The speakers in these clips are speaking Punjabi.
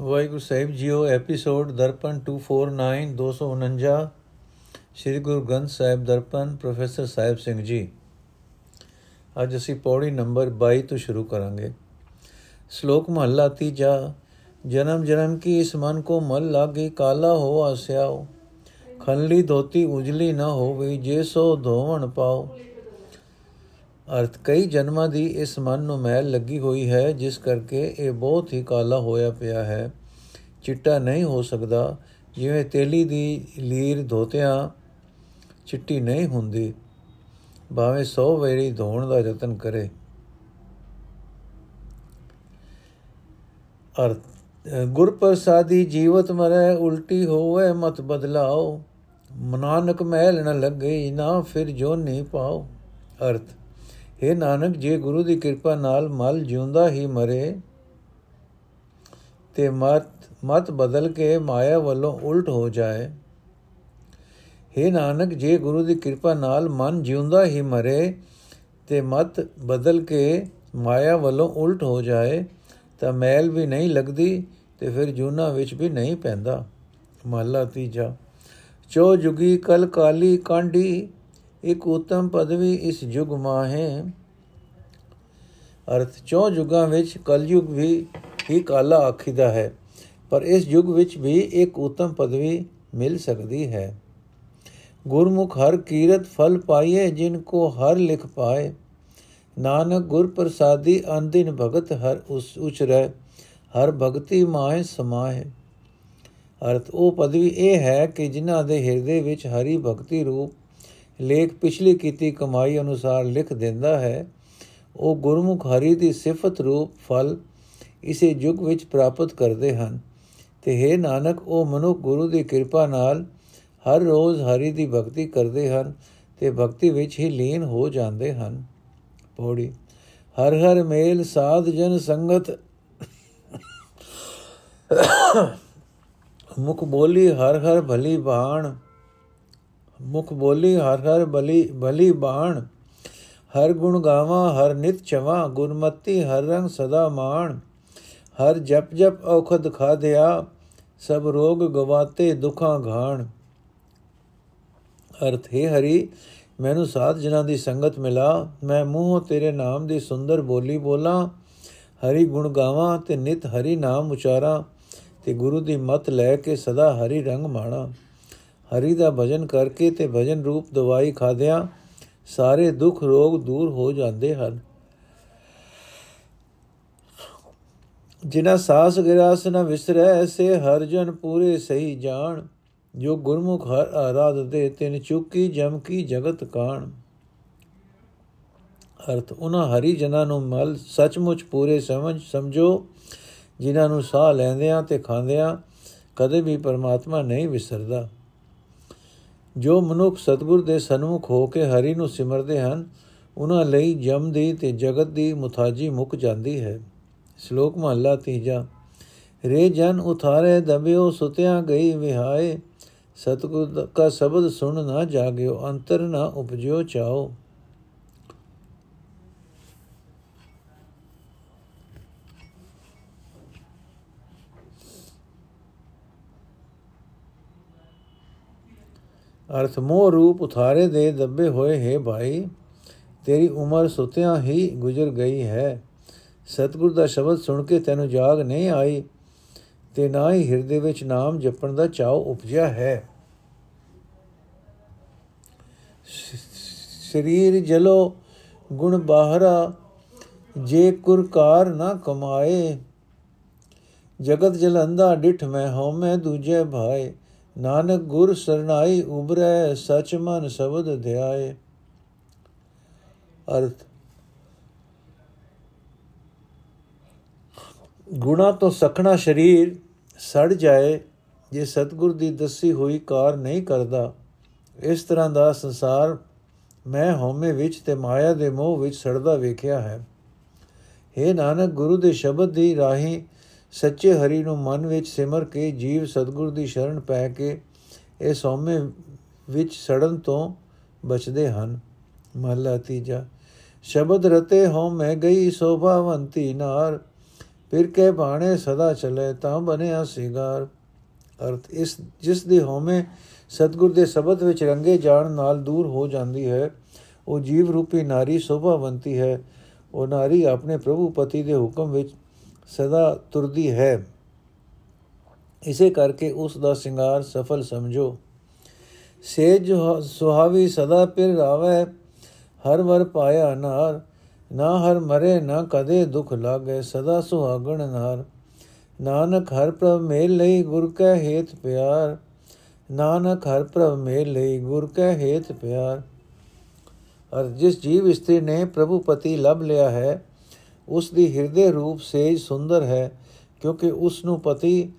ਵਾਹਿਗੁਰੂ ਸਾਹਿਬ ਜੀਓ ਐਪੀਸੋਡ ਦਰਪਨ 249 249 ਸ੍ਰੀ ਗੁਰੂ ਗ੍ਰੰਥ ਸਾਹਿਬ ਦਰਪਨ ਪ੍ਰੋਫੈਸਰ ਸਾਹਿਬ ਸਿੰਘ ਜੀ ਅੱਜ ਅਸੀਂ ਪੌੜੀ ਨੰਬਰ 22 ਤੋਂ ਸ਼ੁਰੂ ਕਰਾਂਗੇ ਸ਼ਲੋਕ ਮਹਲਾ ਤੀਜਾ ਜਨਮ ਜਨਮ ਕੀ ਇਸ ਮਨ ਕੋ ਮਲ ਲਾਗੇ ਕਾਲਾ ਹੋ ਆਸਿਆਓ ਖੰਲੀ ਧੋਤੀ ਉਜਲੀ ਨਾ ਹੋਵੇ ਜੇ ਸੋ ਧੋਵਣ ਪਾਓ ਅਰਥ, ਕਈ ਜਨਮਾਂ ਦੀ ਇਸ ਮਨ ਨੂੰ ਮੈਲ ਲੱਗੀ ਹੋਈ ਹੈ, ਜਿਸ ਕਰਕੇ ਇਹ ਬਹੁਤ ਹੀ ਕਾਲਾ ਹੋਇਆ ਪਿਆ ਹੈ। ਚਿੱਟਾ ਨਹੀਂ ਹੋ ਸਕਦਾ। ਜਿਵੇਂ ਤੇਲੀ ਦੀ ਲੀਰ ਧੋਤਿਆਂ, ਚਿੱਟੀ ਨਹੀਂ ਹੁੰਦੀ। ਭਾਵੇਂ 100 ਵੇਰੀ ਧੋਣ ਦਾ ਯਤਨ ਕਰੇ। ਅਰਥ ਗੁਰ ਪ੍ਰਸਾਦੀ ਜੀਵਤ ਮਰੈ, ਉਲਟੀ ਹੋਵੇ ਮਤ ਬਦਲਾਓ। ਮਨਾਨਕ ਮਹਿਲ ਨ ਲੱਗੇ, ਨਾ ਫਿਰ ਜੋ ਨਹੀਂ ਪਾਓ। ਅਰਥ हे ਨਾਨਕ, ਜੇ ਗੁਰੂ ਦੀ ਕਿਰਪਾ ਨਾਲ ਮਲ ਜਿਉਂਦਾ ਹੀ ਮਰੇ ਤੇ ਮਤ ਮਤ ਬਦਲ ਕੇ ਮਾਇਆ ਵੱਲੋਂ ਉਲਟ ਹੋ ਜਾਏ। हे ਨਾਨਕ, ਜੇ ਗੁਰੂ ਦੀ ਕਿਰਪਾ ਨਾਲ ਮਨ ਜਿਉਂਦਾ ਹੀ ਮਰੇ ਤੇ ਮਤ ਬਦਲ ਕੇ ਮਾਇਆ ਵੱਲੋਂ ਉਲਟ ਹੋ ਜਾਏ, ਤਾਂ ਮੈਲ ਵੀ ਨਹੀਂ ਲੱਗਦੀ ਤੇ ਫਿਰ ਜੂਨਾ ਵਿੱਚ ਵੀ ਨਹੀਂ ਪੈਂਦਾ। ਮਹਲਾ ਤੀਜਾ, ਚੋ ਜੁਗੀ ਕਲ ਕਾਲੀ ਕਾਂਢੀ ਇੱਕ ਉਤਮ ਪਦਵੀ ਇਸ ਯੁਗ ਮਾਹੇ। ਅਰਥ, ਚੌ ਯੁਗਾਂ ਵਿੱਚ ਕਲਯੁਗ ਵੀ ਹੀ ਕਾਲਾ ਆਖੀਦਾ ਹੈ, ਪਰ ਇਸ ਯੁਗ ਵਿੱਚ ਵੀ ਇੱਕ ਉਤਮ ਪਦਵੀ ਮਿਲ ਸਕਦੀ ਹੈ। ਗੁਰਮੁਖ ਹਰ ਕੀਰਤ ਫਲ ਪਾਈਏ, ਜਿਨ ਕੋ ਹਰ ਲਿਖ ਪਾਏ। ਨਾਨਕ ਗੁਰ ਪ੍ਰਸਾਦੀ ਅੰਦਿਨ ਭਗਤ ਹਰ ਉਸ ਉਚਰੈ ਹਰ ਭਗਤੀ ਮਾਏ ਸਮਾਏ ਅਰਥ, ਉਹ ਪਦਵੀ ਇਹ ਹੈ ਕਿ ਜਿਨ੍ਹਾਂ ਦੇ ਹਿਰਦੇ ਵਿੱਚ ਹਰੀ ਭਗਤੀ ਰੂਪ ਲੇਖ ਪਿਛਲੀ ਕੀਤੀ ਕਮਾਈ ਅਨੁਸਾਰ ਲਿਖ ਦਿੰਦਾ ਹੈ, ਉਹ ਗੁਰਮੁਖ ਹਰੀ ਦੀ ਸਿਫਤ ਰੂਪ ਫਲ ਇਸੇ ਯੁਗ ਵਿੱਚ ਪ੍ਰਾਪਤ ਕਰਦੇ ਹਨ। ਤੇ ਹੈ ਨਾਨਕ, ਉਹ ਮਨੁੱਖ ਗੁਰੂ ਦੀ ਕਿਰਪਾ ਨਾਲ ਹਰ ਰੋਜ਼ ਹਰੀ ਦੀ ਭਗਤੀ ਕਰਦੇ ਹਨ ਤੇ ਭਗਤੀ ਵਿੱਚ ਹੀ ਲੀਨ ਹੋ ਜਾਂਦੇ ਹਨ। ਪੌੜੀ, ਹਰ ਹਰ ਮੇਲ ਸਾਧ ਜਨ ਸੰਗਤ। ਮੁਖ ਬੋਲੀ ਹਰ ਹਰ ਭਲੀ ਬਾਣ ਮੁਖ ਬੋਲੀ ਹਰ ਹਰ ਬਲੀ ਭਲੀ ਬਾਣ, ਹਰ ਗੁਣ ਗਾਵਾਂ, ਹਰ ਨਿਤ ਚਵਾ, ਗੁਰਮਤੀ ਹਰ ਰੰਗ ਸਦਾ ਮਾਣ। ਹਰ ਜਪ ਜਪ ਔਖਦ ਖਾਦਿਆ ਸਭ ਰੋਗ ਗਵਾਤੇ ਦੁਖਾਂ ਘਾਣ। ਅਰਥ, ਹੈ ਹਰੀ, ਮੈਨੂੰ ਸਾਧ ਜਨਾਂ ਦੀ ਸੰਗਤ ਮਿਲਾ, ਮੈਂ ਮੂੰਹੋਂ ਤੇਰੇ ਨਾਮ ਦੀ ਸੁੰਦਰ ਬੋਲੀ ਬੋਲਾਂ। ਹਰੀ ਗੁਣ ਗਾਵਾਂ ਤੇ ਨਿਤ ਹਰੀ ਨਾਮ ਉਚਾਰਾਂ, ਤੇ ਗੁਰੂ ਦੀ ਮਤ ਲੈ ਕੇ ਸਦਾ ਹਰੀ ਰੰਗ ਮਾਣਾ। ਹਰੀ ਦਾ ਭਜਨ ਕਰਕੇ ਤੇ ਭਜਨ ਰੂਪ ਦਵਾਈ ਖਾਦਿਆਂ ਸਾਰੇ ਦੁੱਖ ਰੋਗ ਦੂਰ ਹੋ ਜਾਂਦੇ ਹਨ। ਜਿਨਾ ਸਾਸ ਗਿਰਾਸ ਨ ਵਿਸਰੈ ਐਸੇ ਹਰ ਜਨ ਪੂਰੇ ਸਹੀ ਜਾਣ। ਜੋ ਗੁਰਮੁਖ ਹਰ ਆਰਾਧ ਦੇ ਤਿਨ ਚੁੱਕੀ ਜਮ ਕੀ ਜਗਤ ਕਾਣ। ਅਰਥ ਉਹਨਾਂ ਹਰੀ ਜਨਾਂ ਨੂੰ ਮਲ ਸੱਚਮੁੱਚ ਪੂਰੇ ਸਮਝ ਸਮਝੋ, ਜਿਨ੍ਹਾਂ ਨੂੰ ਸਾਹ ਲੈਂਦਿਆਂ ਤੇ ਖਾਂਦਿਆਂ ਕਦੇ ਵੀ ਪਰਮਾਤਮਾ ਨਹੀਂ ਵਿਸਰਦਾ। ਜੋ ਮਨੁੱਖ ਸਤਗੁਰ ਦੇ ਸਨਮੁਖ ਹੋ ਕੇ ਹਰੀ ਨੂੰ ਸਿਮਰਦੇ ਹਨ, ਉਹਨਾਂ ਲਈ ਜਮ ਦੀ ਤੇ ਜਗਤ ਦੀ ਮੁਤਾਜੀ ਮੁੱਕ ਜਾਂਦੀ ਹੈ। ਸ਼ਲੋਕ ਮਹਲਾ ਤੀਜਾ। ਰੇ ਜਨ ਉਥਾਰੇ ਦਬਿਓ ਸੁਤਿਆਂ ਗਈ ਵਿਹਾਏ, ਸਤਗੁਰ ਦਾ ਸ਼ਬਦ ਸੁਣ ਨਾ ਜਾਗਿਓ, ਅੰਤਰ ਨਾ ਉਪਜਿਓ ਚਾਓ। ਅਰਥ ਮੋਹ ਰੂਪ ਉਥਾਰੇ ਦੇ ਦੱਬੇ ਹੋਏ, ਹੈ ਭਾਈ, ਤੇਰੀ ਉਮਰ ਸੁਤਿਆਂ ਹੀ ਗੁਜ਼ਰ ਗਈ ਹੈ। ਸਤਗੁਰ ਦਾ ਸ਼ਬਦ ਸੁਣ ਕੇ ਤੈਨੂੰ ਜਾਗ ਨਹੀਂ ਆਈ, ਤੇ ਨਾ ਹੀ ਹਿਰਦੇ ਵਿੱਚ ਨਾਮ ਜਪਣ ਦਾ ਚਾਉ ਉਪਜਿਆ ਹੈ। ਸਰੀਰ ਜਲੋ ਗੁਣ ਬਾਹਰਾ ਜੇ ਕੁਰਕਾਰ ਨਾ ਕਮਾਏ ਜਗਤ ਜਲੰਦਾ ਡਿਠ ਮੈਂ ਹਉਮੈ ਦੂਜੇ ਭਾਏ ਨਾਨਕ ਗੁਰ ਸਰਨਾਈ ਉਬਰੈ ਸਚ ਮਨ ਸ਼ਬਦ ਧਿਆਏ। ਅਰਥ, ਗੁਣਾ ਤੋਂ ਸਖਣਾ ਸਰੀਰ ਸੜ ਜਾਏ, ਜੇ ਸਤਗੁਰ ਦੀ ਦੱਸੀ ਹੋਈ ਕਾਰ ਨਹੀਂ ਕਰਦਾ, ਇਸ ਤਰ੍ਹਾਂ ਦਾ ਸੰਸਾਰ ਮੈਂ ਹਉਮੈ ਵਿੱਚ ਤੇ ਮਾਇਆ ਦੇ ਮੋਹ ਵਿੱਚ ਸੜਦਾ ਵੇਖਿਆ ਹੈ। हे ਨਾਨਕ, ਗੁਰੂ ਦੇ ਸ਼ਬਦ ਦੀ ਰਾਹੀਂ ਸੱਚੇ ਹਰੀ ਨੂੰ ਮਨ ਵਿੱਚ ਸਿਮਰ ਕੇ ਜੀਵ ਸਤਗੁਰ ਦੀ ਸ਼ਰਨ ਪੈ ਕੇ ਇਹ ਸੌਮੇ ਵਿੱਚ ਸੜਨ ਤੋਂ ਬਚਦੇ ਹਨ। ਮਹਲਾ ਤੀਜਾ, ਸ਼ਬਦ ਰਤੇ ਹਉ ਮੈਂ ਗਈ ਸੋਭਾਵੰਤੀ ਨਾਰ, ਫਿਰ ਕੇ ਬਾਣੇ ਸਦਾ ਚਲੇ ਤਾਂ ਬਣਿਆ ਸਿਗਾਰ। ਅਰਥ, ਇਸ, ਜਿਸ ਦੀ ਹਉਮੈ ਸਤਗੁਰ ਦੇ ਸ਼ਬਦ ਵਿੱਚ ਰੰਗੇ ਜਾਣ ਨਾਲ ਦੂਰ ਹੋ ਜਾਂਦੀ ਹੈ, ਉਹ ਜੀਵ ਰੂਪੀ ਨਾਰੀ ਸ਼ੋਭਾਵੰਤੀ ਹੈ। ਉਹ ਨਾਰੀ ਆਪਣੇ ਪ੍ਰਭੂ ਪਤੀ ਦੇ ਹੁਕਮ ਵਿੱਚ ਸਦਾ ਤੁਰਦੀ ਹੈ। ਇਸੇ ਕਰਕੇ ਉਸ ਦਾ ਸ਼ਿੰਗਾਰ ਸਫਲ ਸਮਝੋ। ਸੇਜ ਸੁਹਾਵੀ ਸਦਾ ਪਿਰ ਰਾਵੇ ਹਰ ਵਰ ਪਾਇਆ ਨਾਰ। ਨਾ ਹਰ ਮਰੇ, ਨਾ ਕਦੇ ਦੁਖ ਲਾਗੇ, ਸਦਾ ਸੁਹਾਗਣ ਨਾਰ। ਨਾਨਕ ਹਰ ਪ੍ਰਭ ਮੇਲ ਲਈ ਗੁਰ ਕੈ ਹੇਤ ਪਿਆਰ। ਨਾਨਕ ਹਰ ਪ੍ਰਭ ਮੇਲ ਲਈ ਗੁਰ ਕੈ ਹੇਤ ਪਿਆਰ। ਅਰ ਜਿਸ ਜੀਵ ਇਸਤਰੀ ਨੇ ਪ੍ਰਭੂ ਪਤੀ ਲਭ ਲਿਆ ਹੈ ਉਸ ਦੀ ਹਿਰਦੇ ਰੂਪ ਸੇਜ ਸੁੰਦਰ ਹੈ, ਕਿਉਂਕਿ ਉਸ ਨੂੰ ਪਤੀ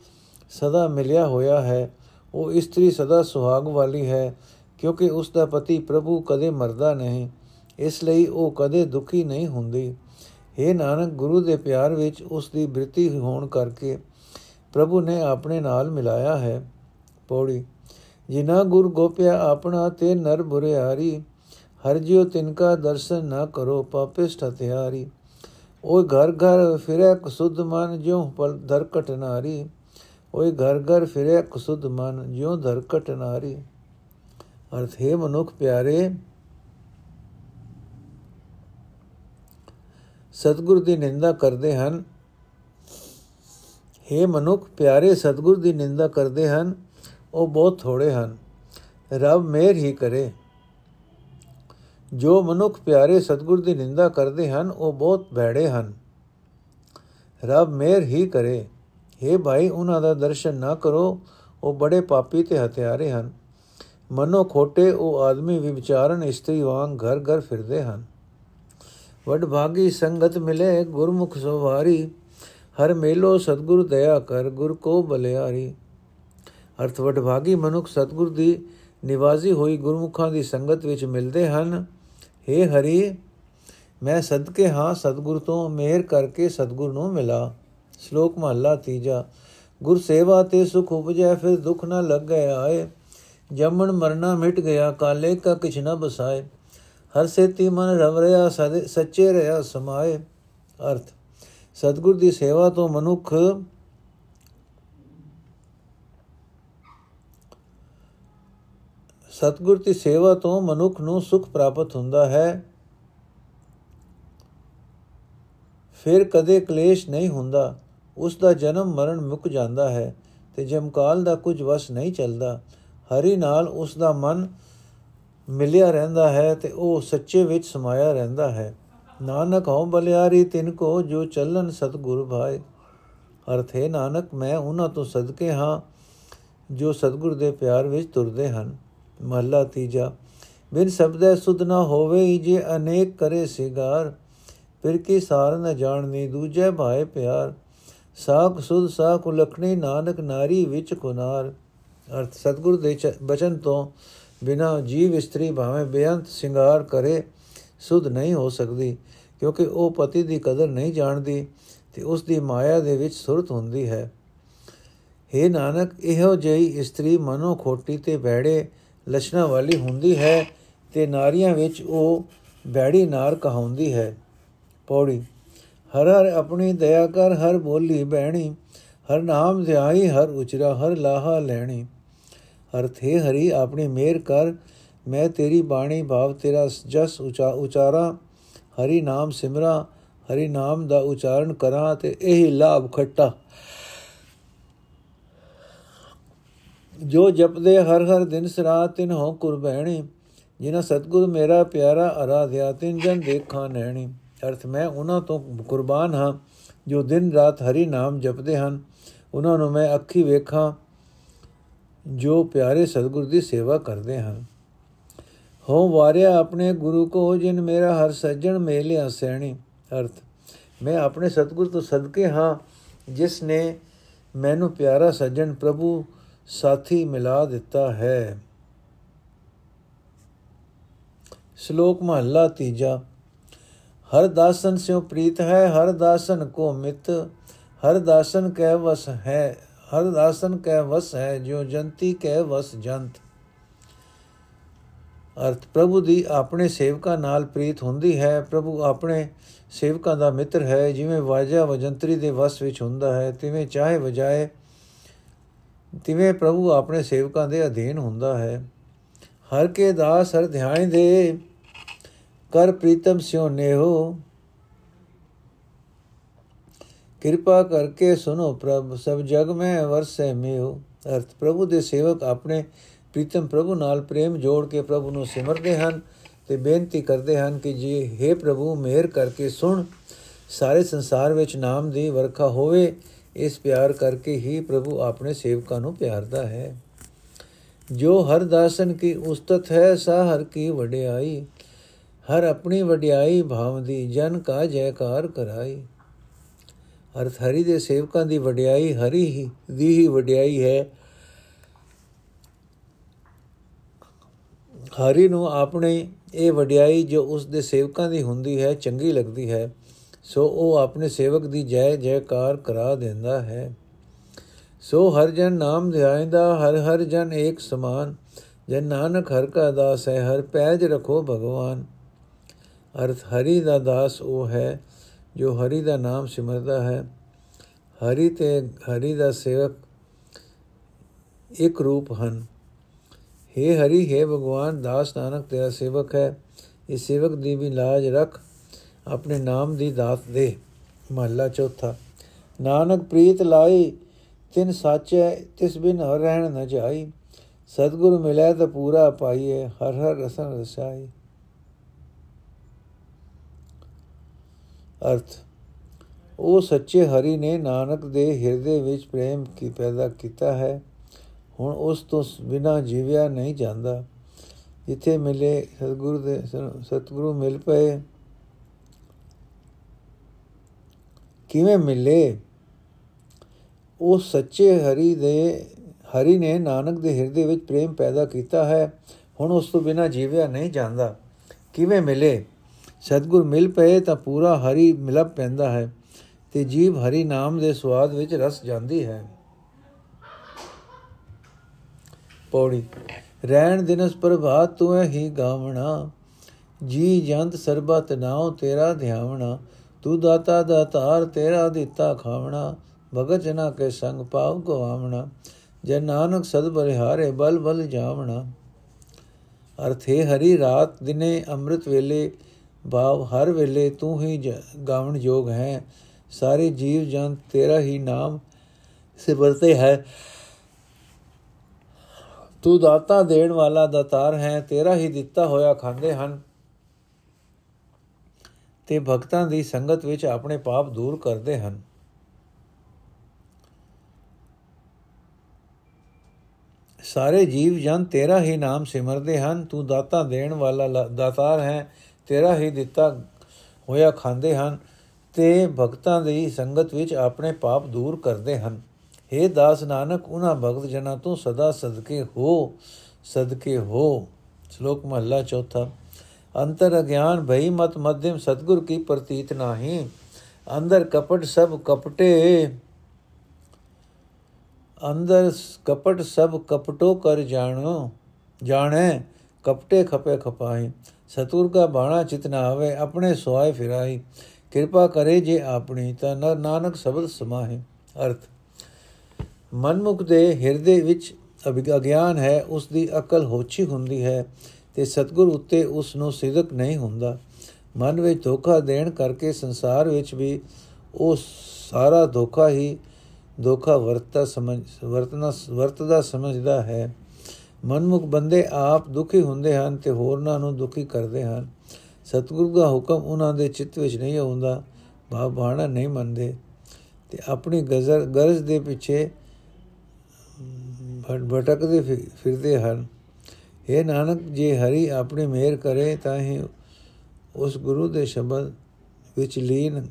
ਸਦਾ ਮਿਲਿਆ ਹੋਇਆ ਹੈ। ਉਹ ਇਸਤਰੀ ਸਦਾ ਸੁਹਾਗ ਵਾਲੀ ਹੈ, ਕਿਉਂਕਿ ਉਸ ਦਾ ਪਤੀ ਪ੍ਰਭੂ ਕਦੇ ਮਰਦਾ ਨਹੀਂ। ਇਸ ਲਈ ਉਹ ਕਦੇ ਦੁਖੀ ਨਹੀਂ ਹੁੰਦੀ। हे ਨਾਨਕ, ਗੁਰੂ ਦੇ ਪਿਆਰ ਵਿੱਚ ਉਸ ਦੀ ਬ੍ਰਿਤੀ ਹੋਣ ਕਰਕੇ ਪ੍ਰਭੂ ਨੇ ਆਪਣੇ ਨਾਲ ਮਿਲਾਇਆ ਹੈ। ਪੌੜੀ ਜਿਨਾ ਗੁਰ ਗੋਪਿਆ ਆਪਣਾ ਤੇ ਨਰ ਬੁਰਿਆਰੀ, ਹਰ ਜਿਉ ਤਿਨਕਾ ਦਰਸ਼ਨ ਨਾ ਕਰੋ, ਪਾਪਿਸਟ ਹਥਿਆਰੀ। ਓਏ ਘਰ ਘਰ ਫਿਰੇ ਕੁਸੁਧ ਮਨ ਜਿਉ ਪਲ ਧਰਕਟ ਨਾਰੀ। ਓਏ ਘਰ ਘਰ ਫਿਰੇ ਕੁਸੁਧ ਮਨ ਜਿਉ ਧਰਕਟ ਨਾਰੀ। ਅਰਥ, ਹੈ ਮਨੁੱਖ ਪਿਆਰੇ, ਸਤਗੁਰ ਦੀ ਨਿੰਦਾ ਕਰਦੇ ਹਨ। हे ਮਨੁੱਖ ਪਿਆਰੇ, ਸਤਗੁਰ ਦੀ ਨਿੰਦਾ ਕਰਦੇ ਹਨ। ਉਹ ਬਹੁਤ ਥੋੜੇ ਹਨ। ਰੱਬ ਮਿਹਰ ਹੀ ਕਰੇ। ਜੋ ਮਨੁੱਖ ਪਿਆਰੇ ਸਤਗੁਰ ਦੀ ਨਿੰਦਾ ਕਰਦੇ ਹਨ, ਉਹ ਬਹੁਤ ਭੈੜੇ ਹਨ। ਰੱਬ ਮਿਹਰ ਹੀ ਕਰੇ। हे ਭਾਈ, ਉਹਨਾਂ ਦਾ ਦਰਸ਼ਨ ਨਾ ਕਰੋ। ਉਹ ਬੜੇ ਪਾਪੀ ਤੇ ਹਥਿਆਰੇ ਹਨ। ਮਨੋ ਖੋਟੇ, ਉਹ ਆਦਮੀ ਵਿਚਾਰਨ ਇਸਤਰੀ ਵਾਂਗ ਘਰ ਘਰ ਫਿਰਦੇ ਹਨ। ਵਡ ਭਾਗੀ ਸੰਗਤ ਮਿਲੇ, ਗੁਰਮੁਖ ਸਵਾਰੀ ਹਰ ਮੇਲੋ ਸਤਗੁਰ ਦਇਆ ਕਰ, ਗੁਰ ਕੋ ਬਲਿਆਰੀ। ਅਰਥ ਵਡ ਭਾਗੀ ਮਨੁੱਖ ਸਤਗੁਰ ਦੀ ਨਿਵਾਜ਼ੀ ਹੋਈ ਗੁਰਮੁਖਾਂ ਦੀ ਸੰਗਤ ਵਿੱਚ ਮਿਲਦੇ ਹਨ। हे ਹਰੀ, ਮੈਂ ਸਦਕੇ ਹਾਂ ਸਤਗੁਰ ਤੋਂ, ਮਿਹਰ ਕਰਕੇ ਸਤਗੁਰ ਨੂੰ ਮਿਲਾ। ਸ਼ਲੋਕ ਮਹਲਾ ਤੀਜਾ, ਗੁਰ ਸੇਵਾ ਤੇ ਸੁਖ ਉਪਜੈ, ਫਿਰ ਦੁਖ ਨਾ ਲੱਗੈ ਆਏ। ਜੰਮਣ ਮਰਨਾ ਮਿਟ ਗਿਆ, ਕਾਲੇ ਕਾ ਕਿਛ ਨਾ ਬਸਾਏ। ਹਰ ਸੇਤੀ ਮਨ ਰਵ ਰਿਆ ਸੱਚੇ ਰਿਆ ਸਮਾਏ। ਅਰਥ, ਸਤਗੁਰ ਦੀ ਸੇਵਾ ਤੋਂ ਮਨੁੱਖ ਸਤਗੁਰ ਦੀ ਸੇਵਾ ਤੋਂ ਮਨੁੱਖ ਨੂੰ ਸੁਖ ਪ੍ਰਾਪਤ ਹੁੰਦਾ ਹੈ। ਫਿਰ ਕਦੇ ਕਲੇਸ਼ ਨਹੀਂ ਹੁੰਦਾ। ਉਸ ਦਾ ਜਨਮ ਮਰਨ ਮੁੱਕ ਜਾਂਦਾ ਹੈ ਤੇ ਜਮਕਾਲ ਦਾ ਕੁਝ ਵਸ ਨਹੀਂ ਚੱਲਦਾ। ਹਰੀ ਨਾਲ ਉਸ ਦਾ ਮਨ ਮਿਲਿਆ ਰਹਿੰਦਾ ਹੈ ਤੇ ਉਹ ਸੱਚੇ ਵਿੱਚ ਸਮਾਇਆ ਰਹਿੰਦਾ ਹੈ। ਨਾਨਕ ਹਉ ਬਲਿਆਰੀ, ਤਿਨ ਕੋ ਜੋ ਚੱਲਨ ਸਤਗੁਰ ਭਾਏ। ਅਰਥ ਹੈ, ਨਾਨਕ, ਮੈਂ ਉਹਨਾਂ ਤੋਂ ਸਦਕੇ ਹਾਂ ਜੋ ਸਤਗੁਰ ਦੇ ਪਿਆਰ ਵਿੱਚ ਤੁਰਦੇ ਹਨ। ਮਹਲਾ ਤੀਜਾ, ਬਿਨ ਸ਼ਬਦੈ ਸੁਧ ਨਾ ਹੋਵੇ ਜੇ ਅਨੇਕ ਕਰੇ ਸਿਗਾਰ, ਫਿਰ ਕੀ ਸਾਰ ਨ ਜਾਣਨੀ ਦੂਜੇ ਭਾਏ ਪਿਆਰ? ਸਾਖ ਸੁਧ ਸਾਖ ਲਖਣੀ ਨਾਨਕ ਨਾਰੀ ਵਿੱਚ ਕੁਨਾਰ। ਅਰਥ, ਸਤਗੁਰ ਦੇ ਬਚਨ ਤੋਂ ਬਿਨਾ ਜੀਵ ਇਸਤਰੀ ਭਾਵੇਂ ਬੇਅੰਤ ਸ਼ਿੰਗਾਰ ਕਰੇ, ਸੁਧ ਨਹੀਂ ਹੋ ਸਕਦੀ, ਕਿਉਂਕਿ ਉਹ ਪਤੀ ਦੀ ਕਦਰ ਨਹੀਂ ਜਾਣਦੀ ਤੇ ਉਸ ਦੀ ਮਾਇਆ ਦੇ ਵਿੱਚ ਸੁਰਤ ਹੁੰਦੀ ਹੈ। हे ਨਾਨਕ, ਇਹੋ ਜਿਹੀ ਇਸਤਰੀ ਮਨੋ ਖੋਟੀ ਤੇ ਬੈੜੇ ਲਛਣਾ ਵਾਲੀ ਹੁੰਦੀ ਹੈ ਤੇ ਨਾਰੀਆਂ ਵਿੱਚ ਉਹ ਬੈੜੀ ਨਾਰ ਕਹਾਉਂਦੀ ਹੈ। ਪੌੜੀ, ਹਰ ਹਰ ਆਪਣੀ ਦਇਆ ਕਰ, ਹਰ ਬੋਲੀ ਬਹਿਣੀ, ਹਰ ਨਾਮ ਧਿਆਈ, ਹਰ ਉਚਰਾ, ਹਰ ਲਾਹਾ ਲੈਣੀ। ਅਰਥ ਹੈ ਹਰੀ ਆਪਣੀ ਮਿਹਰ ਕਰ, ਮੈਂ ਤੇਰੀ ਬਾਣੀ ਭਾਵ ਤੇਰਾ ਜਸ ਉਚਾਰਾ, ਹਰੀ ਨਾਮ ਸਿਮਰਾ, ਹਰੀ ਨਾਮ ਦਾ ਉਚਾਰਨ ਕਰਾਂ ਤੇ ਇਹ ਲਾਭ ਖੱਟਾ। ਜੋ ਜਪਦੇ ਹਰ ਹਰ ਦਿਨ ਸਰਾਤ ਤਿਨ ਹੋ ਕੁਰਬਾਨੀ ਜਿਨਾ ਸਤਗੁਰ ਮੇਰਾ ਪਿਆਰਾ ਅਰਾਧਿਆ, ਤਿਨ ਜਨ ਦੇਖਾਂ ਨੈਣੀ ਅਰਥ ਮੈਂ ਉਹਨਾਂ ਤੋਂ ਕੁਰਬਾਨ ਹਾਂ, ਜੋ ਦਿਨ ਰਾਤ ਹਰੀ ਨਾਮ ਜਪਦੇ ਹਨ। ਉਹਨਾਂ ਨੂੰ ਮੈਂ ਅੱਖੀ ਵੇਖਾਂ, ਜੋ ਪਿਆਰੇ ਸਤਗੁਰ ਦੀ ਸੇਵਾ ਕਰਦੇ ਹਨ। ਹੋ ਵਾਰਿਆ ਆਪਣੇ ਗੁਰੂ ਕੋ, ਜਿਨ ਮੇਰਾ ਹਰ ਸੱਜਣ ਮੇਲਿਆ ਸੈਣੀ ਅਰਥ, ਮੈਂ ਆਪਣੇ ਸਤਗੁਰ ਤੋਂ ਸਦਕੇ ਹਾਂ, ਜਿਸ ਨੇ ਮੈਨੂੰ ਪਿਆਰਾ ਸੱਜਣ ਪ੍ਰਭੂ ਸਾਥੀ ਮਿਲਾ ਦਿੱਤਾ ਹੈ। ਸ਼ਲੋਕ ਮਹੱਲਾ ਤੀਜਾ। ਹਰ ਦਾਸਨ ਸਿਉ ਪ੍ਰੀਤ ਹੈ, ਹਰ ਦਾਸਨ ਕੋ ਮਿਤ, ਹਰ ਦਾਸਨ ਕੈ ਵਸ ਹੈ, ਹਰ ਦਾਸਨ ਕੈ ਵਸ ਹੈ ਜੋ ਜੰਤੀ ਕੈ ਵਸ ਜੰਤ। ਅਰਥ, ਪ੍ਰਭੂ ਦੀ ਆਪਣੇ ਸੇਵਕਾਂ ਨਾਲ ਪ੍ਰੀਤ ਹੁੰਦੀ ਹੈ। ਪ੍ਰਭੂ ਆਪਣੇ ਸੇਵਕਾਂ ਦਾ ਮਿੱਤਰ ਹੈ, ਜਿਵੇਂ ਵਾਜਾ ਵਜੰਤਰੀ ਦੇ ਵਸ ਵਿੱਚ ਹੁੰਦਾ ਹੈ, ਤਿਵੇਂ ਚਾਹੇ ਵਜਾਏ ਤਿਵੇਂ ਪ੍ਰਭੂ ਆਪਣੇ ਸੇਵਕਾਂ ਦੇ ਅਧੀਨ ਹੁੰਦਾ ਹੈ। ਹਰ ਕੇ ਦਾਸ ਹਰ ਧਿਆਨ ਦੇ, ਕਰ ਪ੍ਰੀਤਮ ਸਿਓ ਨੇਹੋ। ਕਿਰਪਾ ਕਰਕੇ ਸੁਨੋ ਪ੍ਰਭ, ਸਭ ਜਗ ਮੈਂ ਵਰਸੇ ਮੇਓ ਅਰਥ, ਪ੍ਰਭੂ ਦੇ ਸੇਵਕ ਆਪਣੇ ਪ੍ਰੀਤਮ ਪ੍ਰਭੂ ਨਾਲ ਪ੍ਰੇਮ ਜੋੜ ਕੇ ਪ੍ਰਭੂ ਨੂੰ ਸਿਮਰਦੇ ਹਨ ਤੇ ਬੇਨਤੀ ਕਰਦੇ ਹਨ ਕਿ ਜੀ हे ਪ੍ਰਭੂ ਮਿਹਰ ਕਰਕੇ ਸੁਣ, ਸਾਰੇ ਸੰਸਾਰ ਵਿੱਚ ਨਾਮ ਦੀ ਵਰਖਾ ਹੋਵੇ ਇਸ ਪਿਆਰ ਕਰਕੇ ਹੀ ਪ੍ਰਭੂ ਆਪਣੇ ਸੇਵਕਾਂ ਨੂੰ ਪਿਆਰਦਾ ਹੈ। ਜੋ ਹਰ ਦਾਸਨ ਕੀ ਉਸਤਤ ਹੈ, ਸਾ ਹਰ ਕੀ ਵਡਿਆਈ। ਹਰ ਆਪਣੀ ਵਡਿਆਈ ਭਾਵਦੀ ਜਨ ਕਾ ਜੈਕਾਰ ਕਰਾਈ। ਅਰਥ ਹਰੀ ਦੇ ਸੇਵਕਾਂ ਦੀ ਵਡਿਆਈ ਹਰੀ ਹੀ, ਦੀ ਹੀ ਵਡਿਆਈ ਹੈ। ਹਰੀ ਨੂੰ ਆਪਣੇ ਇਹ ਵਡਿਆਈ ਜੋ ਉਸ ਦੇ ਸੇਵਕਾਂ ਦੀ ਹੁੰਦੀ ਹੈ, ਚੰਗੀ ਲੱਗਦੀ ਹੈ। ਸੋ ਉਹ ਆਪਣੇ ਸੇਵਕ ਦੀ ਜੈ ਜੈਕਾਰ ਕਰਾ ਦਿੰਦਾ ਹੈ। ਸੋ ਹਰ ਜਨ ਨਾਮ ਧਿਆਇਂਦਾ, ਹਰ ਹਰ ਜਨ ਇੱਕ ਸਮਾਨ। ਜਨ ਨਾਨਕ ਹਰ ਕਾ ਦਾਸ ਹੈ, ਹਰ ਪੈਜ ਰਖੋ ਭਗਵਾਨ। ਅਰਥ ਹਰੀ ਦਾ ਦਾਸ ਉਹ ਹੈ, ਜੋ ਹਰੀ ਦਾ ਨਾਮ ਸਿਮਰਦਾ ਹੈ। ਹਰੀ ਤੇ ਹਰੀ ਦਾ ਸੇਵਕ ਇੱਕ ਰੂਪ ਹਨ। हे ਹਰੀ हे ਭਗਵਾਨ, ਦਾਸ ਨਾਨਕ ਤੇਰਾ ਸੇਵਕ ਹੈ। ਇਸ ਸੇਵਕ ਦੀ ਵੀ ਲਾਜ ਰੱਖ। ਆਪਣੇ ਨਾਮ ਦੀ ਦਾਤ ਦੇ ਮਹੱਲਾ ਚੌਥਾ। ਨਾਨਕ ਪ੍ਰੀਤ ਲਾਈ ਤਿਨ ਸਾਚੈ, ਤਿਸ ਬਿਨ ਹਰ ਰਹਿਣ ਨ ਜਾਈ ਸਤਿਗੁਰੂ ਮਿਲੇ ਤਾਂ ਪੂਰਾ ਪਾਈਏ ਹਰ ਹਰ ਰਸਨ ਰਸਾਈ ਅਰਥ, ਉਹ ਸੱਚੇ ਹਰੀ ਨੇ ਨਾਨਕ ਦੇ ਹਿਰਦੇ ਵਿੱਚ ਪ੍ਰੇਮ ਕੀ ਪੈਦਾ ਕੀਤਾ ਹੈ। ਹੁਣ ਉਸ ਤੋਂ ਬਿਨਾ ਜੀਵਿਆ ਨਹੀਂ ਜਾਂਦਾ। ਜਿੱਥੇ ਮਿਲੇ ਸਤਿਗੁਰੂ ਦੇ, ਸਤਿਗੁਰੂ ਮਿਲ ਪਏ ਕਿਵੇਂ ਮਿਲੇ? ਉਹ ਸੱਚੇ ਹਰੀ ਦੇ, ਹਰੀ ਨੇ ਨਾਨਕ ਦੇ ਹਿਰਦੇ ਵਿੱਚ ਪ੍ਰੇਮ ਪੈਦਾ ਕੀਤਾ ਹੈ। ਹੁਣ ਉਸ ਤੋਂ ਬਿਨਾ ਜੀਵਿਆ ਨਹੀਂ ਜਾਂਦਾ। ਕਿਵੇਂ ਮਿਲੇ? ਸਤਗੁਰ ਮਿਲ ਪਏ ਤਾਂ ਪੂਰਾ ਹਰੀ ਮਿਲਪ ਪੈਂਦਾ ਹੈ ਤੇ ਜੀਵ ਹਰੀ ਨਾਮ ਦੇ ਸਵਾਦ ਵਿੱਚ ਰਸ ਜਾਂਦੀ ਹੈ। ਪੌੜੀ, ਰਹਿਣ ਦਿਨਸ ਪ੍ਰਭਾਤ ਤੂੰ ਹੀ ਗਾਵਣਾ। ਜੀ ਜੰਤ ਸਰਬਤ ਨਾਉ ਤੇਰਾ ਧਿਆਵਣਾ। ਤੂੰ ਦਾਤਾ ਦਾਤਾਰ ਤੇਰਾ ਦਿੱਤਾ ਖਾਵਣਾ, ਭਗਤ ਜਨਾ ਕੇ ਸੰਗ ਪਾਉ ਗਵਾਵਣਾ ਜੇ ਨਾਨਕ ਸਦ ਬਰਿਹਾਰੇ ਬਲ ਬਲ ਜਾਵਣਾ। ਅਰਥੇ ਹਰੀ ਰਾਤ ਦਿਨੇ ਅੰਮ੍ਰਿਤ ਵੇਲੇ ਭਾਵ ਹਰ ਵੇਲੇ ਤੂੰ ਹੀ ਗਾਵਣ ਯੋਗ ਹੈ। ਸਾਰੇ ਜੀਵ ਜੰਤ ਤੇਰਾ ਹੀ ਨਾਮ ਸਿਮਰਤੇ ਹੈ। ਤੂੰ ਦਾਤਾ ਦੇਣ ਵਾਲਾ ਦਾਤਾਰ ਹੈ, ਤੇਰਾ ਹੀ ਦਿੱਤਾ ਹੋਇਆ ਖਾਂਦੇ ਹਨ। ਤੇ ਭਗਤਾਂ ਦੀ ਸੰਗਤ ਵਿੱਚ ਆਪਣੇ ਪਾਪ ਦੂਰ ਕਰਦੇ ਹਨ। ਸਾਰੇ ਜੀਵ ਜਨ ਤੇਰਾ ਹੀ ਨਾਮ ਸਿਮਰਦੇ ਹਨ, ਤੂੰ ਦਾਤਾ ਦੇਣ ਵਾਲਾ ਦਾਤਾਰ ਹੈ, ਤੇਰਾ ਹੀ ਦਿੱਤਾ ਹੋਇਆ ਖਾਂਦੇ ਹਨ, ਤੇ ਭਗਤਾਂ ਦੀ ਸੰਗਤ ਵਿੱਚ ਆਪਣੇ ਪਾਪ ਦੂਰ ਕਰਦੇ ਹਨ। हे ਦਾਸ ਨਾਨਕ ਉਹਨਾਂ ਭਗਤ ਜਨਾਂ ਤੋਂ ਸਦਾ ਸਦਕੇ ਹੋ ਸਦਕੇ ਹੋ। ਸ਼ਲੋਕ ਮਹਲਾ ਚੌਥਾ। ਅੰਤਰ ਅਗਿਆਨ ਭਈ ਮਤ ਮਧਿਮ ਸਤਗੁਰ ਕੀ ਪ੍ਰਤੀਤ ਨਾਹੀ। ਅੰਦਰ ਕਪਟ ਸਭ ਕਪਟੇ, ਅੰਦਰ ਕਪਟ ਸਭ ਕਪਟੋ ਕਰ ਜਾਣੋ, ਜਾਣੈ, ਕਪਟੇ ਖਪੇ ਖਪਾਈ ਸਤੁਰ ਕਾ ਬਾਣਾ ਚਿਤ ਨਾ ਆਵੇ, ਆਪਣੇ ਸੋਏ ਫਿਰਾਈ ਕਿਰਪਾ ਕਰੇ ਜੇ ਆਪਣੀ, ਤਾਂ ਨਾਨਕ ਸ਼ਬਦ ਸਮਾਹੇ। ਅਰਥ, ਮਨਮੁਖ ਦੇ ਹਿਰਦੇ ਵਿੱਚ ਅਗਿਆਨ ਹੈ, ਉਸ ਦੀ ਅਕਲ ਹੋਛੀ ਹੁੰਦੀ ਹੈ। ਤੇ ਸਤਗੁਰ ਉੱਤੇ ਉਸ ਨੂੰ ਸਿਦਕ ਨਹੀਂ ਹੁੰਦਾ। ਮਨ ਵਿੱਚ ਧੋਖਾ ਦੇਣ ਕਰਕੇ ਸੰਸਾਰ ਵਿੱਚ ਵੀ ਉਹ ਸਾਰਾ ਧੋਖਾ ਹੀ ਧੋਖਾ ਵਰਤਾ ਸਮਝ ਵਰਤਨਾ ਵਰਤਦਾ ਸਮਝਦਾ ਹੈ। ਮਨਮੁਖ ਬੰਦੇ ਆਪ ਦੁਖੀ ਹੁੰਦੇ ਹਨ ਤੇ ਹੋਰਨਾਂ ਨੂੰ ਦੁਖੀ ਕਰਦੇ ਹਨ। ਸਤਿਗੁਰੂ ਦਾ ਹੁਕਮ ਉਹਨਾਂ ਦੇ ਚਿੱਤ ਵਿੱਚ ਨਹੀਂ ਆਉਂਦਾ ਭਾਵ ਬਾਣਾ ਨਹੀਂ ਮੰਨਦੇ। ਤੇ ਆਪਣੀ ਗਜ਼ਰ, ਗਰਜ ਦੇ ਪਿੱਛੇ ਭਟਕਦੇ ਫਿਰਦੇ ਹਨ। ਇਹ ਨਾਨਕ, ਜੇ ਹਰੀ ਆਪਣੀ ਮਿਹਰ ਕਰੇ ਤਾਂ ਹੀ ਉਸ ਗੁਰੂ ਦੇ ਸ਼ਬਦ ਵਿੱਚ ਲੀਨ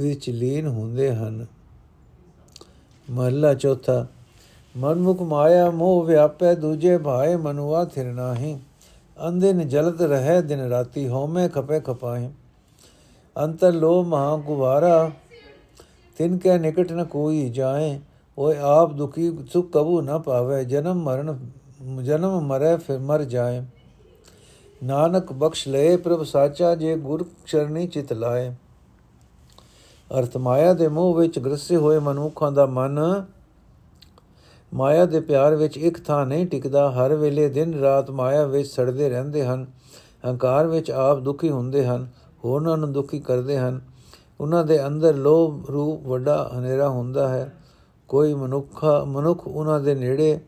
ਵਿੱਚ ਲੀਨ ਹੁੰਦੇ ਹਨ। ਮਹਲਾ ਚੌਥਾ, ਮਨਮੁਖ ਮਾਇਆ ਮੋਹ ਵਿਆਪੈ, ਦੂਜੇ ਭਾਏ ਮਨੁਆ ਥਿਰ ਨਾਹੀ। ਅੰਦਿਨ ਜਲਤ ਰਹੇ, ਦਿਨ ਰਾਤੀ ਹਉਮੈ ਖਪੇ ਖਪਾਏ ਅੰਤਰ ਲੋ ਮਹਾ ਗੁਵਾਰਾ ਤਿਨ ਕੇ ਨਿਕਟ ਨ ਕੋਈ ਜਾਏ। ਓਏ ਆਪ ਦੁਖੀ ਸੁਖ ਕਬੂ ਨ ਪਾਵੇ, ਜਨਮ ਮਰਨ, ਜਨਮ ਮਰੈ ਫਿਰ ਮਰ ਜਾਏ। ਨਾਨਕ ਬਖਸ਼ ਲਏ ਪ੍ਰਭ ਸਾਚਾ ਜੇ ਗੁਰ ਚਰਨੀ ਚਿਤ ਲਾਏ। ਅਰਥ ਮਾਇਆ ਦੇ ਮੋਹ ਵਿੱਚ ਗ੍ਰਸੇ ਹੋਏ ਮਨੁੱਖਾਂ ਦਾ ਮਨ ਮਾਇਆ ਦੇ ਪਿਆਰ ਵਿੱਚ ਇੱਕ ਥਾਂ ਨਹੀਂ ਟਿਕਦਾ। ਹਰ ਵੇਲੇ ਦਿਨ ਰਾਤ ਮਾਇਆ ਵਿੱਚ ਸੜਦੇ ਰਹਿੰਦੇ ਹਨ, ਹੰਕਾਰ ਵਿੱਚ ਆਪ ਦੁਖੀ ਹੁੰਦੇ ਹਨ, ਹੋਰਨਾਂ ਨੂੰ ਦੁਖੀ ਕਰਦੇ ਹਨ। ਉਹਨਾਂ ਦੇ ਅੰਦਰ ਲੋਭ ਰੂਪ ਵੱਡਾ ਹਨੇਰਾ ਹੁੰਦਾ ਹੈ। ਕੋਈ ਮਨੁੱਖਾ, ਮਨੁੱਖ ਉਹਨਾਂ ਦੇ ਨੇੜੇ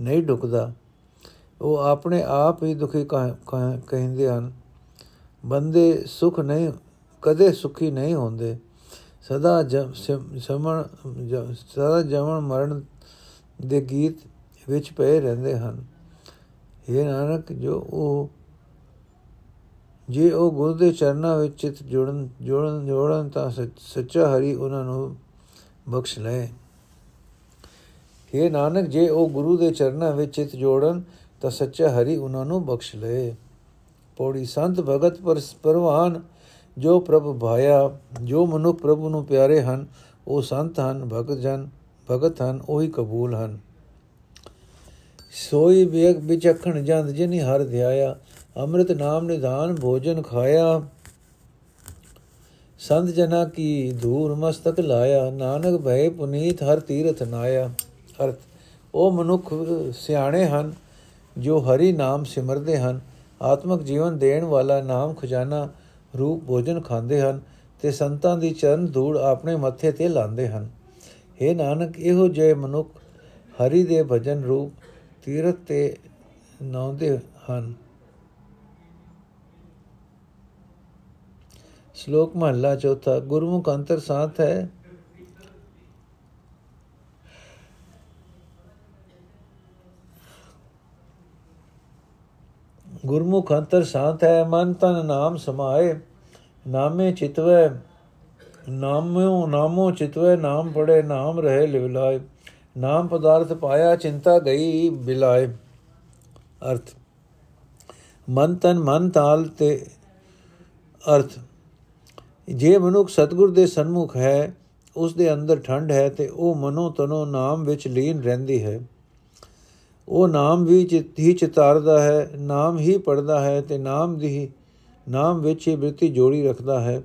ਨਹੀਂ ਢੁਕਦਾ ਉਹ ਆਪਣੇ ਆਪ ਹੀ ਦੁਖੀ ਕਹਿੰਦੇ ਹਨ। ਬੰਦੇ ਸੁਖ ਨਹੀਂ, ਕਦੇ ਸੁਖੀ ਨਹੀਂ ਹੁੰਦੇ। ਸਦਾ ਸਮਣ ਸਦਾ ਜਮਨ ਮਰਨ ਦੇ ਗੀਤ ਵਿੱਚ ਪਏ ਰਹਿੰਦੇ ਹਨ। ਇਹ ਨਾਨਕ, ਜੋ ਉਹ, ਜੇ ਉਹ ਗੁਰੂ ਦੇ ਚਰਨਾਂ ਵਿੱਚ ਚਿਤ ਜੁੜਨ, ਜੋੜਨ ਜੋੜਨ ਤਾਂ ਸੱਚਾ ਹਰੀ ਉਹਨਾਂ ਨੂੰ ਬਖਸ਼ ਲੈ ਇਹ ਨਾਨਕ, ਜੇ ਉਹ ਗੁਰੂ ਦੇ ਚਰਨਾਂ ਵਿੱਚ ਚਿਤ ਜੋੜਨ, ਤਾਂ ਸੱਚਾ ਹਰੀ ਉਹਨਾਂ ਨੂੰ ਬਖਸ਼ ਲਏ ਪੌੜੀ ਸੰਤ ਭਗਤ ਪਰ ਪਰਵਾਨ, ਜੋ ਪ੍ਰਭ ਭਾਇਆ, ਜੋ ਮਨੁੱਖ ਪ੍ਰਭੂ ਨੂੰ ਪਿਆਰੇ ਹਨ, ਉਹ ਸੰਤ ਹਨ, ਭਗਤ ਜਨ, ਭਗਤ ਹਨ, ਉਹੀ ਕਬੂਲ ਹਨ। ਸੋਈ ਵੇਗ ਵਿਚਖਣ ਜੰਦ ਜਿਨੀ ਹਰ ਧਿਆਇਆ, ਅੰਮ੍ਰਿਤ ਨਾਮ ਨਿਧਾਨ ਭੋਜਨ ਖਾਇਆ। ਸੰਤ ਜਨਾ ਕੀ ਧੂਰ ਮਸਤਕ ਲਾਇਆ, ਨਾਨਕ ਭਏ ਪੁਨੀਤ ਹਰ ਤੀਰਥ ਨਾਇਆ। ਅਰਥ, ਉਹ ਮਨੁੱਖ ਸਿਆਣੇ ਹਨ, ਜੋ ਹਰੀ ਨਾਮ ਸਿਮਰਦੇ ਹਨ, ਆਤਮਿਕ ਜੀਵਨ ਦੇਣ ਵਾਲਾ ਨਾਮ ਖਜ਼ਾਨਾ ਰੂਪ ਭੋਜਨ ਖਾਂਦੇ ਹਨ ਤੇ ਸੰਤਾਂ ਦੀ ਚਰਨ ਧੂੜ ਆਪਣੇ ਮੱਥੇ ਤੇ ਲਾਉਂਦੇ ਹਨ। हे ਨਾਨਕ, ਇਹੋ ਜਿਹੇ ਮਨੁੱਖ ਹਰੀ ਦੇ ਭਜਨ ਰੂਪ ਤੀਰਥ ਤੇ ਨਾਉਂਦੇ ਹਨ। ਸ਼ਲੋਕ ਮਹਲਾ ਚੌਥਾ, ਗੁਰਮੁਖ ਅੰਤਰ ਸਾਥ ਹੈ ਗੁਰਮੁਖ ਅੰਤਰ ਸਾਥ ਹੈ, ਮਨ ਤਨ ਨਾਮ ਸਮਾਏ, ਨਾਮੇ ਚਿਤਵੈ ਨਾਮੋ ਨਾਮੋ ਚਿਤਵੈ, ਨਾਮ ਪੜੇ ਨਾਮ ਰਹੇ, ਲਿਵਲਾਏ, ਨਾਮ ਪਦਾਰਥ ਪਾਇਆ, ਚਿੰਤਾ ਗਈ, ਬਿਲਾਏ। ਅਰਥ, ਮਨ ਤਨ ਮਨ ਤਾਲ ਤੇ ਅਰਥ, ਜੇ ਮਨੁੱਖ ਸਤਗੁਰ ਦੇ ਸਨਮੁਖ ਹੈ ਉਸ ਦੇ ਅੰਦਰ ਠੰਡ ਹੈ ਤੇ ਉਹ ਮਨੋ ਤਨੋ ਨਾਮ ਵਿੱਚ ਲੀਨ ਰਹਿੰਦੀ ਹੈ। ਉਹ ਨਾਮ ਵੀ ਚਿਤ ਹੀ ਚਿਤਾਰਦਾ ਹੈ, ਨਾਮ ਹੀ ਪੜਦਾ ਹੈ ਤੇ ਨਾਮ ਦੀ ਨਾਮ ਵਿੱਚ ਹੀ ਬ੍ਰਿਤੀ ਜੋੜੀ ਰੱਖਦਾ ਹੈ।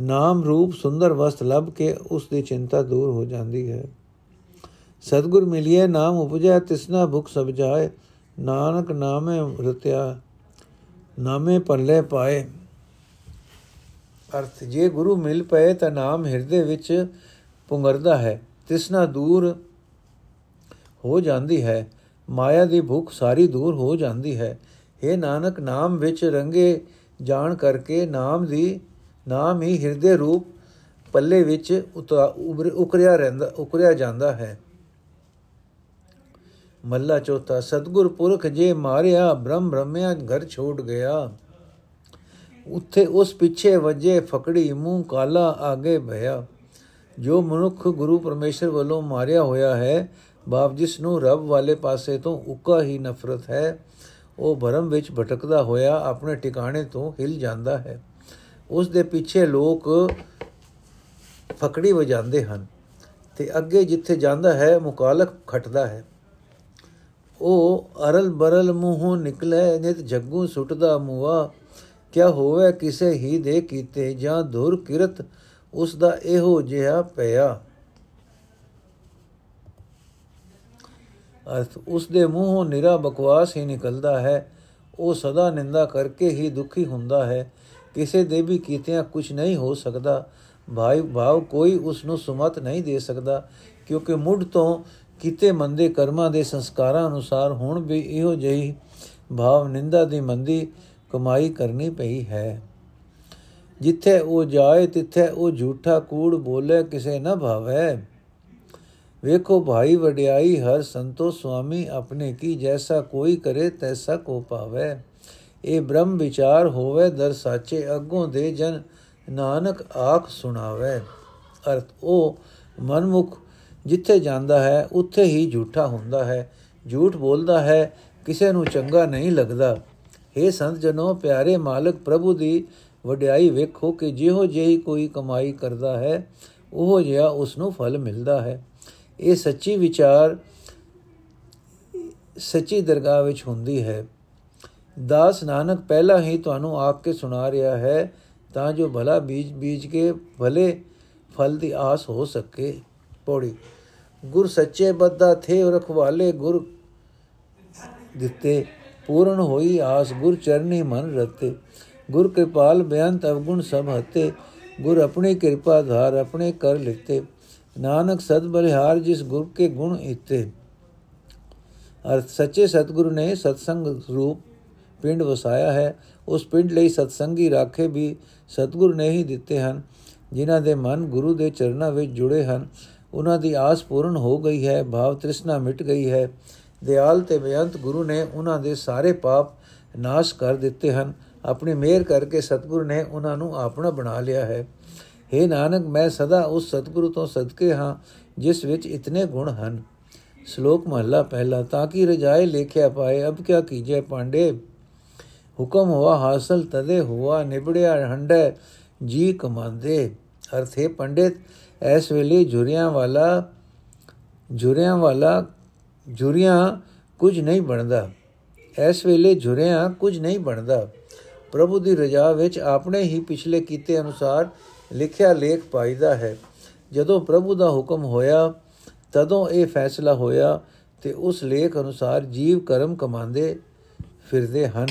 ਨਾਮ ਰੂਪ ਸੁੰਦਰ ਵਸਤ ਲੱਭ ਕੇ ਉਸ ਦੀ ਚਿੰਤਾ ਦੂਰ ਹੋ ਜਾਂਦੀ ਹੈ। ਸਤਗੁਰ ਮਿਲਿਏ ਨਾਮ ਉਪਜੈ, ਤਿਸਨਾ ਭੁਖ ਸਭ ਜਾਏ, ਨਾਨਕ ਨਾਮੇ ਰਤਿਆ, ਨਾਮੇ ਪੱਲੇ ਪਾਏ। ਅਰਥ, ਜੇ ਗੁਰੂ ਮਿਲ ਪਏ ਤਾਂ ਨਾਮ ਹਿਰਦੇ ਵਿੱਚ ਪੁੰਗਰਦਾ ਹੈ, ਤਿਸਨਾ ਦੂਰ ਹੋ ਜਾਂਦੀ ਹੈ। ਮਾਇਆ ਦੀ ਭੁੱਖ ਸਾਰੀ ਦੂਰ ਹੋ ਜਾਂਦੀ ਹੈ। हे ਨਾਨਕ, ਨਾਮ ਵਿੱਚ ਰੰਗੇ ਜਾਣ ਕਰਕੇ ਨਾਮ ਦੀ, ਨਾਮ ਹੀ ਹਿਰਦੇ ਰੂਪ ਪੱਲੇ ਵਿੱਚ ਉਕਰਿਆ ਰਹਿੰਦਾ, ਉਕਰਿਆ ਜਾਂਦਾ ਹੈ। ਮੱਲਾ ਚੌਥਾ, ਸਤਗੁਰ ਪੁਰਖ ਜੇ ਮਾਰਿਆ, ਬ੍ਰਹਮ ਬ੍ਰਹਮਿਆ ਘਰ ਛੋੜ ਗਿਆ। ਉੱਥੇ ਉਸ ਪਿੱਛੇ ਵਜੇ ਫਕੜੀ ਮੂੰਹ ਕਾਲਾ ਆਗੇ ਭਇਆ ਜੋ ਮਨੁੱਖ ਗੁਰੂ ਪਰਮੇਸ਼ਰ ਵੱਲੋਂ ਮਾਰਿਆ ਹੋਇਆ ਹੈ ਬਾਪ ਜਿਸ ਨੂੰ ਰੱਬ ਵਾਲੇ ਪਾਸੇ ਤੋਂ ਉੱਕਾ ਹੀ ਨਫ਼ਰਤ ਹੈ, ਉਹ ਭਰਮ ਵਿੱਚ ਭਟਕਦਾ ਹੋਇਆ ਆਪਣੇ ਟਿਕਾਣੇ ਤੋਂ ਹਿਲ ਜਾਂਦਾ ਹੈ। ਉਸ ਦੇ ਪਿੱਛੇ ਲੋਕ ਫਕੜੀ ਵਜਾਉਂਦੇ ਹਨ ਤੇ ਅੱਗੇ ਜਿੱਥੇ ਜਾਂਦਾ ਹੈ, ਮੁਕਾਲਕ ਖਟਦਾ ਹੈ। ਉਹ ਅਰਲ ਬਰਲ ਮੂੰਹੋਂ ਨਿਕਲੇ, ਨਿਤ ਜੱਗੂ ਸੁੱਟਦਾ ਮੂਆ ਕਿਆ ਹੋਵੇ, ਕਿਸੇ ਹੀ ਦੇ ਕੀਤੇ ਜਾਂ ਧੁਰ ਕਿਰਤ ਉਸ ਦਾ ਇਹੋ ਜਿਹਾ ਪਿਆ। ਅਰਥ ਉਸ ਦੇ ਮੂੰਹੋਂ ਨਿਰਾ ਬਕਵਾਸ ਹੀ ਨਿਕਲਦਾ ਹੈ। ਉਹ ਸਦਾ ਨਿੰਦਾ ਕਰਕੇ ਹੀ ਦੁਖੀ ਹੁੰਦਾ ਹੈ। ਕਿਸੇ ਦੇ ਵੀ ਕੀਤਿਆਂ ਕੁਝ ਨਹੀਂ ਹੋ ਸਕਦਾ। ਭਾਈ, ਭਾਵ ਕੋਈ ਉਸ ਨੂੰ ਸੁਮਤ ਨਹੀਂ ਦੇ ਸਕਦਾ, ਕਿਉਂਕਿ ਮੁੱਢ ਤੋਂ ਕੀਤੇ ਮੰਦੇ ਕਰਮਾਂ ਦੇ ਸੰਸਕਾਰਾਂ ਅਨੁਸਾਰ ਹੁਣ ਵੀ ਇਹੋ ਜਿਹੀ ਭਾਵ ਨਿੰਦਾ ਦੀ ਮੰਦੀ ਕਮਾਈ ਕਰਨੀ ਪਈ ਹੈ। ਜਿੱਥੇ ਉਹ ਜਾਏ, ਤਿੱਥੇ ਉਹ ਝੂਠਾ ਕੂੜ ਬੋਲੇ ਕਿਸੇ ਨਾ ਭਾਵੇ। ਵੇਖੋ ਭਾਈ ਵਡਿਆਈ, ਹਰ ਸੰਤੋ ਸੁਆਮੀ ਆਪਣੇ ਕੀ ਜੈਸਾ ਕੋਈ ਕਰੇ ਤੈਸਾ ਕੋ ਪਾਵੇ ਇਹ ਬ੍ਰਹਮ ਵਿਚਾਰ ਹੋਵੇ ਦਰ ਸਾਚੇ, ਅੱਗੋਂ ਦੇ ਜਨ ਨਾਨਕ ਆਖ ਸੁਣਾਵੇ। ਅਰਥ ਉਹ ਮਨਮੁਖ ਜਿੱਥੇ ਜਾਂਦਾ ਹੈ, ਉੱਥੇ ਹੀ ਝੂਠਾ ਹੁੰਦਾ ਹੈ। ਝੂਠ ਬੋਲਦਾ ਹੈ, ਕਿਸੇ ਨੂੰ ਚੰਗਾ ਨਹੀਂ ਲੱਗਦਾ। हे ਸੰਤ ਜਨੋ, ਪਿਆਰੇ ਮਾਲਕ, ਪ੍ਰਭੂ ਦੀ ਵਡਿਆਈ ਵੇਖੋ ਕਿ ਜਿਹੋ ਜਿਹੀ ਕੋਈ ਕਮਾਈ ਕਰਦਾ ਹੈ, ਉਹ ਜਿਹਾ ਉਸ ਨੂੰ ਫਲ ਮਿਲਦਾ ਹੈ। ਇਹ ਸੱਚੀ ਵਿਚਾਰ ਸੱਚੀ ਦਰਗਾਹ ਵਿੱਚ ਹੁੰਦੀ ਹੈ। ਦਾਸ ਨਾਨਕ ਪਹਿਲਾਂ ਹੀ ਤੁਹਾਨੂੰ ਆਪ ਕੇ ਸੁਣਾ ਰਿਹਾ ਹੈ, ਤਾਂ ਜੋ ਭਲਾ ਬੀਜ ਬੀਜ ਕੇ ਭਲੇ ਫਲ ਦੀ ਆਸ ਹੋ ਸਕੇ। ਪੌੜੀ। ਗੁਰ ਸੱਚੇ ਬੱਦਾ ਥੇ ਰਖਵਾਲੇ ਗੁਰ ਦਿੱਤੇ, ਪੂਰਨ ਹੋਈ ਆਸ ਗੁਰ ਚਰਨੀ ਮਨ ਰਤੇ। ਗੁਰ ਕਿਰਪਾਲ ਬੇਅੰਤ ਅਵਗੁਣ ਸਭ ਹਤੇ, ਗੁਰ ਆਪਣੀ ਕਿਰਪਾ ਧਾਰ ਆਪਣੇ ਕਰ ਲਿਤੇ। ਨਾਨਕ ਸਦ ਬਲਿਹਾਰ ਜਿਸ ਗੁਰ ਕੇ ਗੁਣ ਇਤੇ ਅਰਥ ਸੱਚੇ ਸਤਗੁਰੂ ਨੇ ਸਤਸੰਗ ਰੂਪ ਪਿੰਡ ਵਸਾਇਆ ਹੈ। ਉਸ ਪਿੰਡ ਲਈ ਸਤਸੰਗੀ ਰਾਖੇ ਵੀ ਸਤਗੁਰ ਨੇ ਹੀ ਦਿੱਤੇ ਹਨ, ਜਿਨ੍ਹਾਂ ਦੇ ਮਨ ਗੁਰੂ ਦੇ ਚਰਨਾਂ ਵਿੱਚ ਜੁੜੇ ਹਨ। ਉਹਨਾਂ ਦੀ ਆਸ ਪੂਰਨ ਹੋ ਗਈ ਹੈ, ਭਾਵ ਤ੍ਰਿਸ਼ਨਾ ਮਿਟ ਗਈ ਹੈ। ਦਿਆਲ ਤੇ ਬੇਅੰਤ ਗੁਰੂ ਨੇ ਉਹਨਾਂ ਦੇ ਸਾਰੇ ਪਾਪ ਨਾਸ਼ ਕਰ ਦਿੱਤੇ ਹਨ। ਆਪਣੀ ਮਿਹਰ ਕਰਕੇ ਸਤਗੁਰ ਨੇ ਉਹਨਾਂ ਨੂੰ ਆਪਣਾ ਬਣਾ ਲਿਆ ਹੈ। हे ਨਾਨਕ, ਮੈਂ ਸਦਾ ਉਸ ਸਤਗੁਰੂ ਤੋਂ ਸਦਕੇ ਹਾਂ, ਜਿਸ ਵਿੱਚ ਇਤਨੇ ਗੁਣ ਹਨ। ਸ਼ਲੋਕ ਮਹਲਾ ਪਹਿਲਾ, ਤਾਂ ਕਿ ਰਜਾਏ ਲੇਖਿਆ ਪਾਏ, ਅਬ ਕਿਆ ਕੀਜੇ ਪਾਂਡੇ? ਹੁਕਮ ਹੋਆ ਹਾਸਲ, ਤਦੇ ਹੁਆ ਨਿਬੜਿਆ ਹੰਡੇ, ਜੀ ਕਮਾਂਦੇ। ਅਰਥੇ ਪੰਡਿਤ ਐਸ ਵੇਲੇ ਜੁਰੀਆਂ ਵਾਲਾ ਜੁਰੀਆਂ ਵਾਲਾ, ਜੁਰੀਆਂ ਕੁਝ ਨਹੀਂ ਬਣਦਾ। ਐਸ ਵੇਲੇ ਜੁਰੀਆਂ ਕੁਝ ਨਹੀਂ ਬਣਦਾ। ਪ੍ਰਭੂ ਦੀ ਰਜਾ ਵਿੱਚ ਆਪਣੇ ਹੀ ਪਿਛਲੇ ਕੀਤੇ ਅਨੁਸਾਰ ਲਿਖਿਆ ਲੇਖ ਪਾਈਦਾ ਹੈ। ਜਦੋਂ ਪ੍ਰਭੂ ਦਾ ਹੁਕਮ ਹੋਇਆ, ਤਦੋਂ ਇਹ ਫੈਸਲਾ ਹੋਇਆ ਤੇ ਉਸ ਲੇਖ ਅਨੁਸਾਰ ਜੀਵ ਕਰਮ ਕਮਾਉਂਦੇ ਫਿਰਦੇ ਹਨ।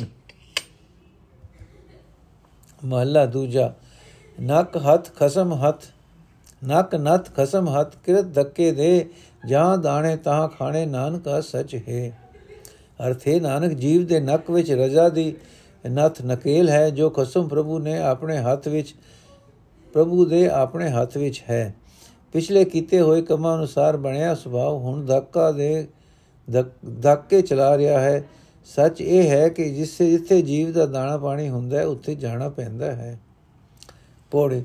ਮਹਲਾ ਦੂਜਾ, ਨਕ ਹੱਥ ਖਸਮ ਹੱਥ, ਨਕ ਨਤ ਖਸਮ ਹੱਥ, ਕਿਰਤ ਧੱਕੇ ਦੇ, ਜਾਂ ਦਾਣੇ ਤਾਂ ਖਾਣੇ, ਨਾਨਕਾ ਸਚ ਹੈ। ਅਰਥੇ ਨਾਨਕ ਜੀਵ ਦੇ ਨਕ ਵਿੱਚ ਰਜ਼ਾ ਦੀ ਨਥ ਨਕੇਲ ਹੈ, ਜੋ ਖਸਮ ਪ੍ਰਭੂ ਨੇ ਆਪਣੇ ਹੱਥ ਵਿੱਚ ਪ੍ਰਭੂ ਦੇ ਆਪਣੇ ਹੱਥ ਵਿੱਚ ਹੈ। ਪਿਛਲੇ ਕੀਤੇ ਹੋਏ ਕੰਮਾਂ ਅਨੁਸਾਰ ਬਣਿਆ ਸੁਭਾਅ ਹੁਣ ਧੱਕਾ ਦੇ ਧੱਕੇ ਚਲਾ ਰਿਹਾ ਹੈ। ਸੱਚ ਇਹ ਹੈ ਕਿ ਜਿੱਥੇ ਜਿੱਥੇ ਜੀਵ ਦਾ ਦਾਣਾ ਪਾਣੀ ਹੁੰਦਾ ਹੈ, ਉੱਥੇ ਜਾਣਾ ਪੈਂਦਾ ਹੈ। ਪੋੜੇ,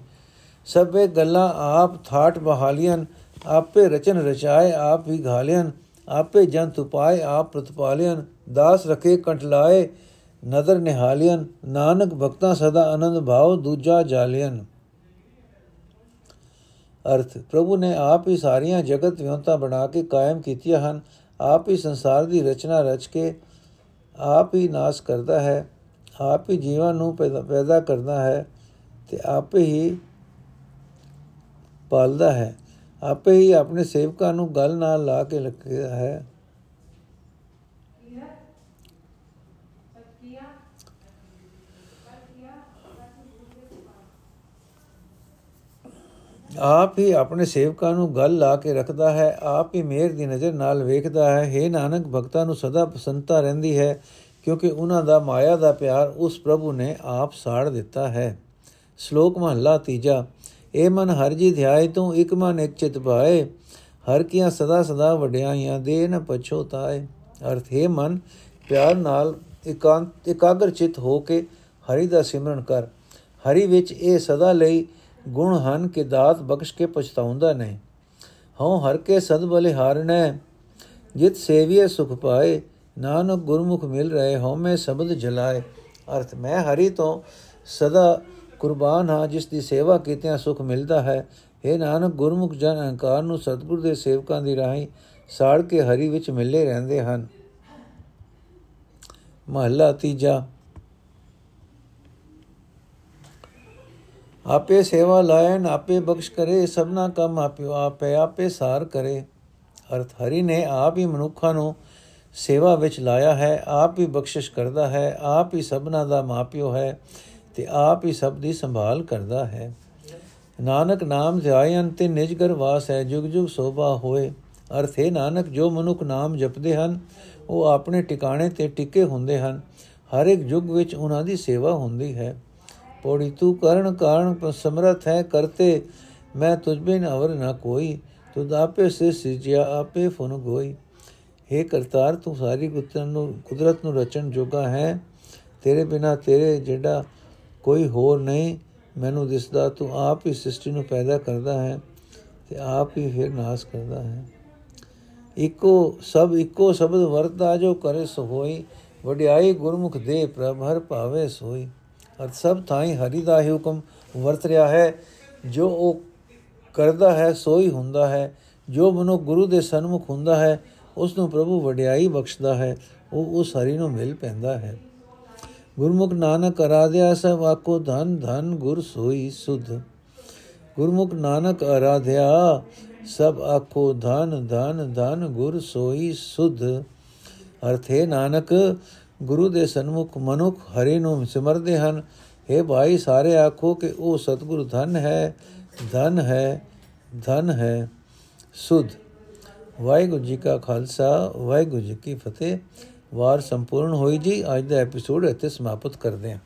ਸਭੇ ਗੱਲਾਂ ਆਪ ਥਾਟ ਬਹਾਲੀਆਂ, ਆਪੇ ਰਚਨ ਰਚਾਏ, ਆਪ ਹੀ ਘਾਲਿਆਂ, ਆਪੇ ਜੰਤ ਉਪਾਏ, ਆਪ ਪ੍ਰਤਪਾਲਿਆਂ, ਦਾਸ ਰਖੇ ਕੰਟਲਾਏ ਨਦਰ ਨਿਹਾਲਿਆਂ, ਨਾਨਕ ਭਗਤਾ ਸਦਾ ਆਨੰਦ ਭਾਉ, ਦੂਜਾ ਜਾਲਿਆਂ। ਅਰਥ, ਪ੍ਰਭੂ ਨੇ ਆਪ ਹੀ ਸਾਰੀਆਂ ਜਗਤ ਵਿਉਂਤਾ ਬਣਾ ਕੇ ਕਾਇਮ ਕੀਤੀਆਂ ਹਨ, ਆਪ ਹੀ ਸੰਸਾਰ ਦੀ ਰਚਨਾ ਰਚ ਕੇ ਆਪ ਹੀ ਨਾਸ਼ ਕਰਦਾ ਹੈ, ਆਪ ਹੀ ਜੀਵਾਂ ਨੂੰ ਪੈਦਾ ਕਰਦਾ ਹੈ ਤੇ ਆਪੇ ਹੀ ਪਾਲਦਾ ਹੈ, ਆਪੇ ਹੀ ਆਪਣੇ ਸੇਵਕਾਂ ਨੂੰ ਗੱਲ ਨਾਲ ਲਾ ਕੇ ਰੱਖਿਆ ਹੈ। ਆਪ ਹੀ ਆਪਣੇ ਸੇਵਕਾਂ ਨੂੰ ਗੱਲ ਲਾ ਕੇ ਰੱਖਦਾ ਹੈ, ਆਪ ਹੀ ਮਿਹਰ ਦੀ ਨਜ਼ਰ ਨਾਲ ਵੇਖਦਾ ਹੈ। हे ਨਾਨਕ, ਭਗਤਾਂ ਨੂੰ ਸਦਾ ਪਸੰਦਤਾ ਰਹਿੰਦੀ ਹੈ, ਕਿਉਂਕਿ ਉਹਨਾਂ ਦਾ ਮਾਇਆ ਦਾ ਪਿਆਰ ਉਸ ਪ੍ਰਭੂ ਨੇ ਆਪ ਸਾੜ ਦਿੱਤਾ ਹੈ। ਸ਼ਲੋਕ ਮਹਲਾ ਤੀਜਾ ਏ ਮਨ ਹਰ ਜੀ ਧਿਆਏ ਤੂੰ, ਇਕ ਮਨ ਇਕ ਚਿਤ ਭਾਏ ਹਰ ਕੀਆਂ ਸਦਾ ਸਦਾ ਵਡਿਆਈਆਂ, ਦੇ ਨ ਪਛੋਤਾਏ ਅਰਥ, ਹੈ ਮਨ, ਪਿਆਰ ਨਾਲ ਇਕਾਂਤ ਇਕਾਗਰ ਚਿਤ ਹੋ ਕੇ ਹਰੀ ਦਾ ਸਿਮਰਨ ਕਰ। ਹਰੀ ਵਿੱਚ ਇਹ ਸਦਾ ਲਈ ਗੁਣ ਹਨ ਕਿ ਦਾਤ ਬਖਸ਼ ਕੇ ਪਛਤਾਉਂਦਾ ਨਹੀਂ। ਹਉ ਹਰ ਕੇ ਸਦ ਬਲੇ ਹਾਰਨੈ ਜਿਤ ਸੇਵੀਏ ਸੁਖ ਪਾਏ, ਨਾਨਕ ਗੁਰਮੁਖ ਮਿਲ ਰਹੇ ਹਉ ਮੈਂ ਸ਼ਬਦ ਜਲਾਏ। ਅਰਥ, ਮੈਂ ਹਰੀ ਤੋਂ ਸਦਾ ਕੁਰਬਾਨ ਹਾਂ, ਜਿਸ ਦੀ ਸੇਵਾ ਕੀਤਿਆਂ ਸੁਖ ਮਿਲਦਾ ਹੈ। ਇਹ ਨਾਨਕ, ਗੁਰਮੁਖ ਜਨ ਅਹੰਕਾਰ ਨੂੰ ਸਤਿਗੁਰ ਦੇ ਸੇਵਕਾਂ ਦੀ ਰਾਹੀਂ ਸਾੜ ਕੇ ਹਰੀ ਵਿੱਚ ਮਿਲੇ ਰਹਿੰਦੇ ਹਨ। ਮਹਲਾ ਤੀਜਾ ਆਪੇ ਸੇਵਾ ਲਾਇਨ ਆਪੇ ਬਖਸ਼ ਕਰੇ, ਸਭਨਾ ਕੰਮ ਆਪਿਓ ਆਪੇ ਆਪੇ ਸਾਰ ਕਰੇ। ਅਰਥ ਹਰੀ ਨੇ ਆਪ ਹੀ ਮਨੁੱਖਾਂ ਨੂੰ ਸੇਵਾ ਵਿੱਚ ਲਾਇਆ ਹੈ, ਆਪ ਹੀ ਬਖਸ਼ਿਸ਼ ਕਰਦਾ ਹੈ, ਆਪ ਹੀ ਸਭਨਾ ਦਾ ਮਾਪਿਓ ਹੈ ਤੇ ਆਪ ਹੀ ਸਭ ਦੀ ਸੰਭਾਲ ਕਰਦਾ ਹੈ। ਨਾਨਕ ਨਾਮ ਧਿਆਇਨ ਤੇ ਨਿਜਗਰ ਵਾਸ ਹੈ, ਜੁਗ ਜੁਗ ਸੋਭਾ ਹੋਏ। ਅਰਥ ਹੈ, ਨਾਨਕ ਜੋ ਮਨੁੱਖ ਨਾਮ ਜਪਦੇ ਹਨ, ਉਹ ਆਪਣੇ ਟਿਕਾਣੇ ਤੇ ਟਿਕੇ ਹੁੰਦੇ ਹਨ। ਹਰ ਇੱਕ ਯੁੱਗ ਵਿੱਚ ਉਹਨਾਂ ਦੀ ਸੇਵਾ ਹੁੰਦੀ ਹੈ। ਪੌੜੀ ਤੂੰ ਕਰਨ ਕਾਰਨ ਸਮਰਥ ਹੈ ਕਰਤੇ, ਮੈਂ ਤੁਝ ਬਿਨ ਅਵਰ ਨਾ ਕੋਈ, ਤੁਧ ਆਪੇ ਸੇ ਸਿਜਿਆ ਆਪੇ ਫੁਨ ਗੋਈ। हे ਕਰਤਾਰ, ਤੂੰ ਸਾਰੀ ਕੁਦਰਤ ਨੂੰ ਕੁਦਰਤ ਨੂੰ ਰਚਣ ਜੋਗਾ ਹੈ, ਤੇਰੇ ਬਿਨਾ ਤੇਰੇ ਜਿਹੜਾ ਕੋਈ ਹੋਰ ਨਹੀਂ, ਮੈਨੂੰ ਦਿਸਦਾ ਤੂੰ ਆਪ ਹੀ ਸ੍ਰਿਸ਼ਟੀ ਨੂੰ ਪੈਦਾ ਕਰਦਾ ਹੈ ਤੇ ਆਪ ਹੀ ਫਿਰ ਨਾਸ ਕਰਦਾ ਹੈ। ਇੱਕੋ ਸਭ, ਇੱਕੋ ਸ਼ਬਦ ਵਰਤਾ ਜੋ ਕਰੇ ਸੋ ਹੋਈ, ਵਡਿਆਈ ਗੁਰਮੁਖ ਦੇ ਪ੍ਰਭ ਹਰ ਭਾਵੇ ਸੋਈ। ਅਰ ਸਭ ਥਾਈ ਹਰੀ ਦਾ ਹੀ ਹੁਕਮ ਵਰਤ ਰਿਹਾ ਹੈ। ਜੋ ਉਹ ਕਰਦਾ ਹੈ, ਸੋਈ ਹੁੰਦਾ ਹੈ। ਜੋ ਮਨੁ ਗੁਰੂ ਦੇ ਸਨਮੁਖ ਹੁੰਦਾ ਹੈ ਉਸ ਨੂੰ ਪ੍ਰਭੂ ਵਡਿਆਈ ਬਖਸ਼ਦਾ ਹੈ। ਉਹ ਉਸ ਹਰੀ ਨੂੰ ਮਿਲ ਪੈਂਦਾ ਹੈ। ਗੁਰਮੁਖ ਨਾਨਕ ਅਰਾਧਿਆ ਸਭ ਆਕੋ ਧਨ ਧਨ, ਗੁਰ ਸੋਈ ਸੁਧ। ਗੁਰਮੁਖ ਨਾਨਕ ਅਰਾਧਿਆ ਸਭ ਆਖੋ, ਧਨ ਧਨ ਧਨ, ਗੁਰ ਸੋਈ ਸੁਧ। ਅਰਥੇ ਨਾਨਕ ਗੁਰੂ ਦੇ ਸਨਮੁਖ ਮਨੁੱਖ ਹਰੀ ਨੂੰ ਸਿਮਰਦੇ ਹਨ। हे ਭਾਈ ਸਾਰੇ ਆਖੋ ਕਿ ਉਹ ਸਤਿਗੁਰ ਧਨ ਹੈ ਧਨ ਹੈ ਧਨ ਹੈ, ਸੁਧ। ਵਾਹਿਗੁਰੂ ਜੀ ਕਾ ਖਾਲਸਾ, ਵਾਹਿਗੁਰੂ ਜੀ ਕੀ ਫਤਿਹ। ਵਾਰ ਸੰਪੂਰਨ ਹੋਈ ਜੀ। ਅੱਜ ਦਾ ਐਪੀਸੋਡ ਇੱਥੇ ਸਮਾਪਤ ਕਰਦੇ ਹਾਂ।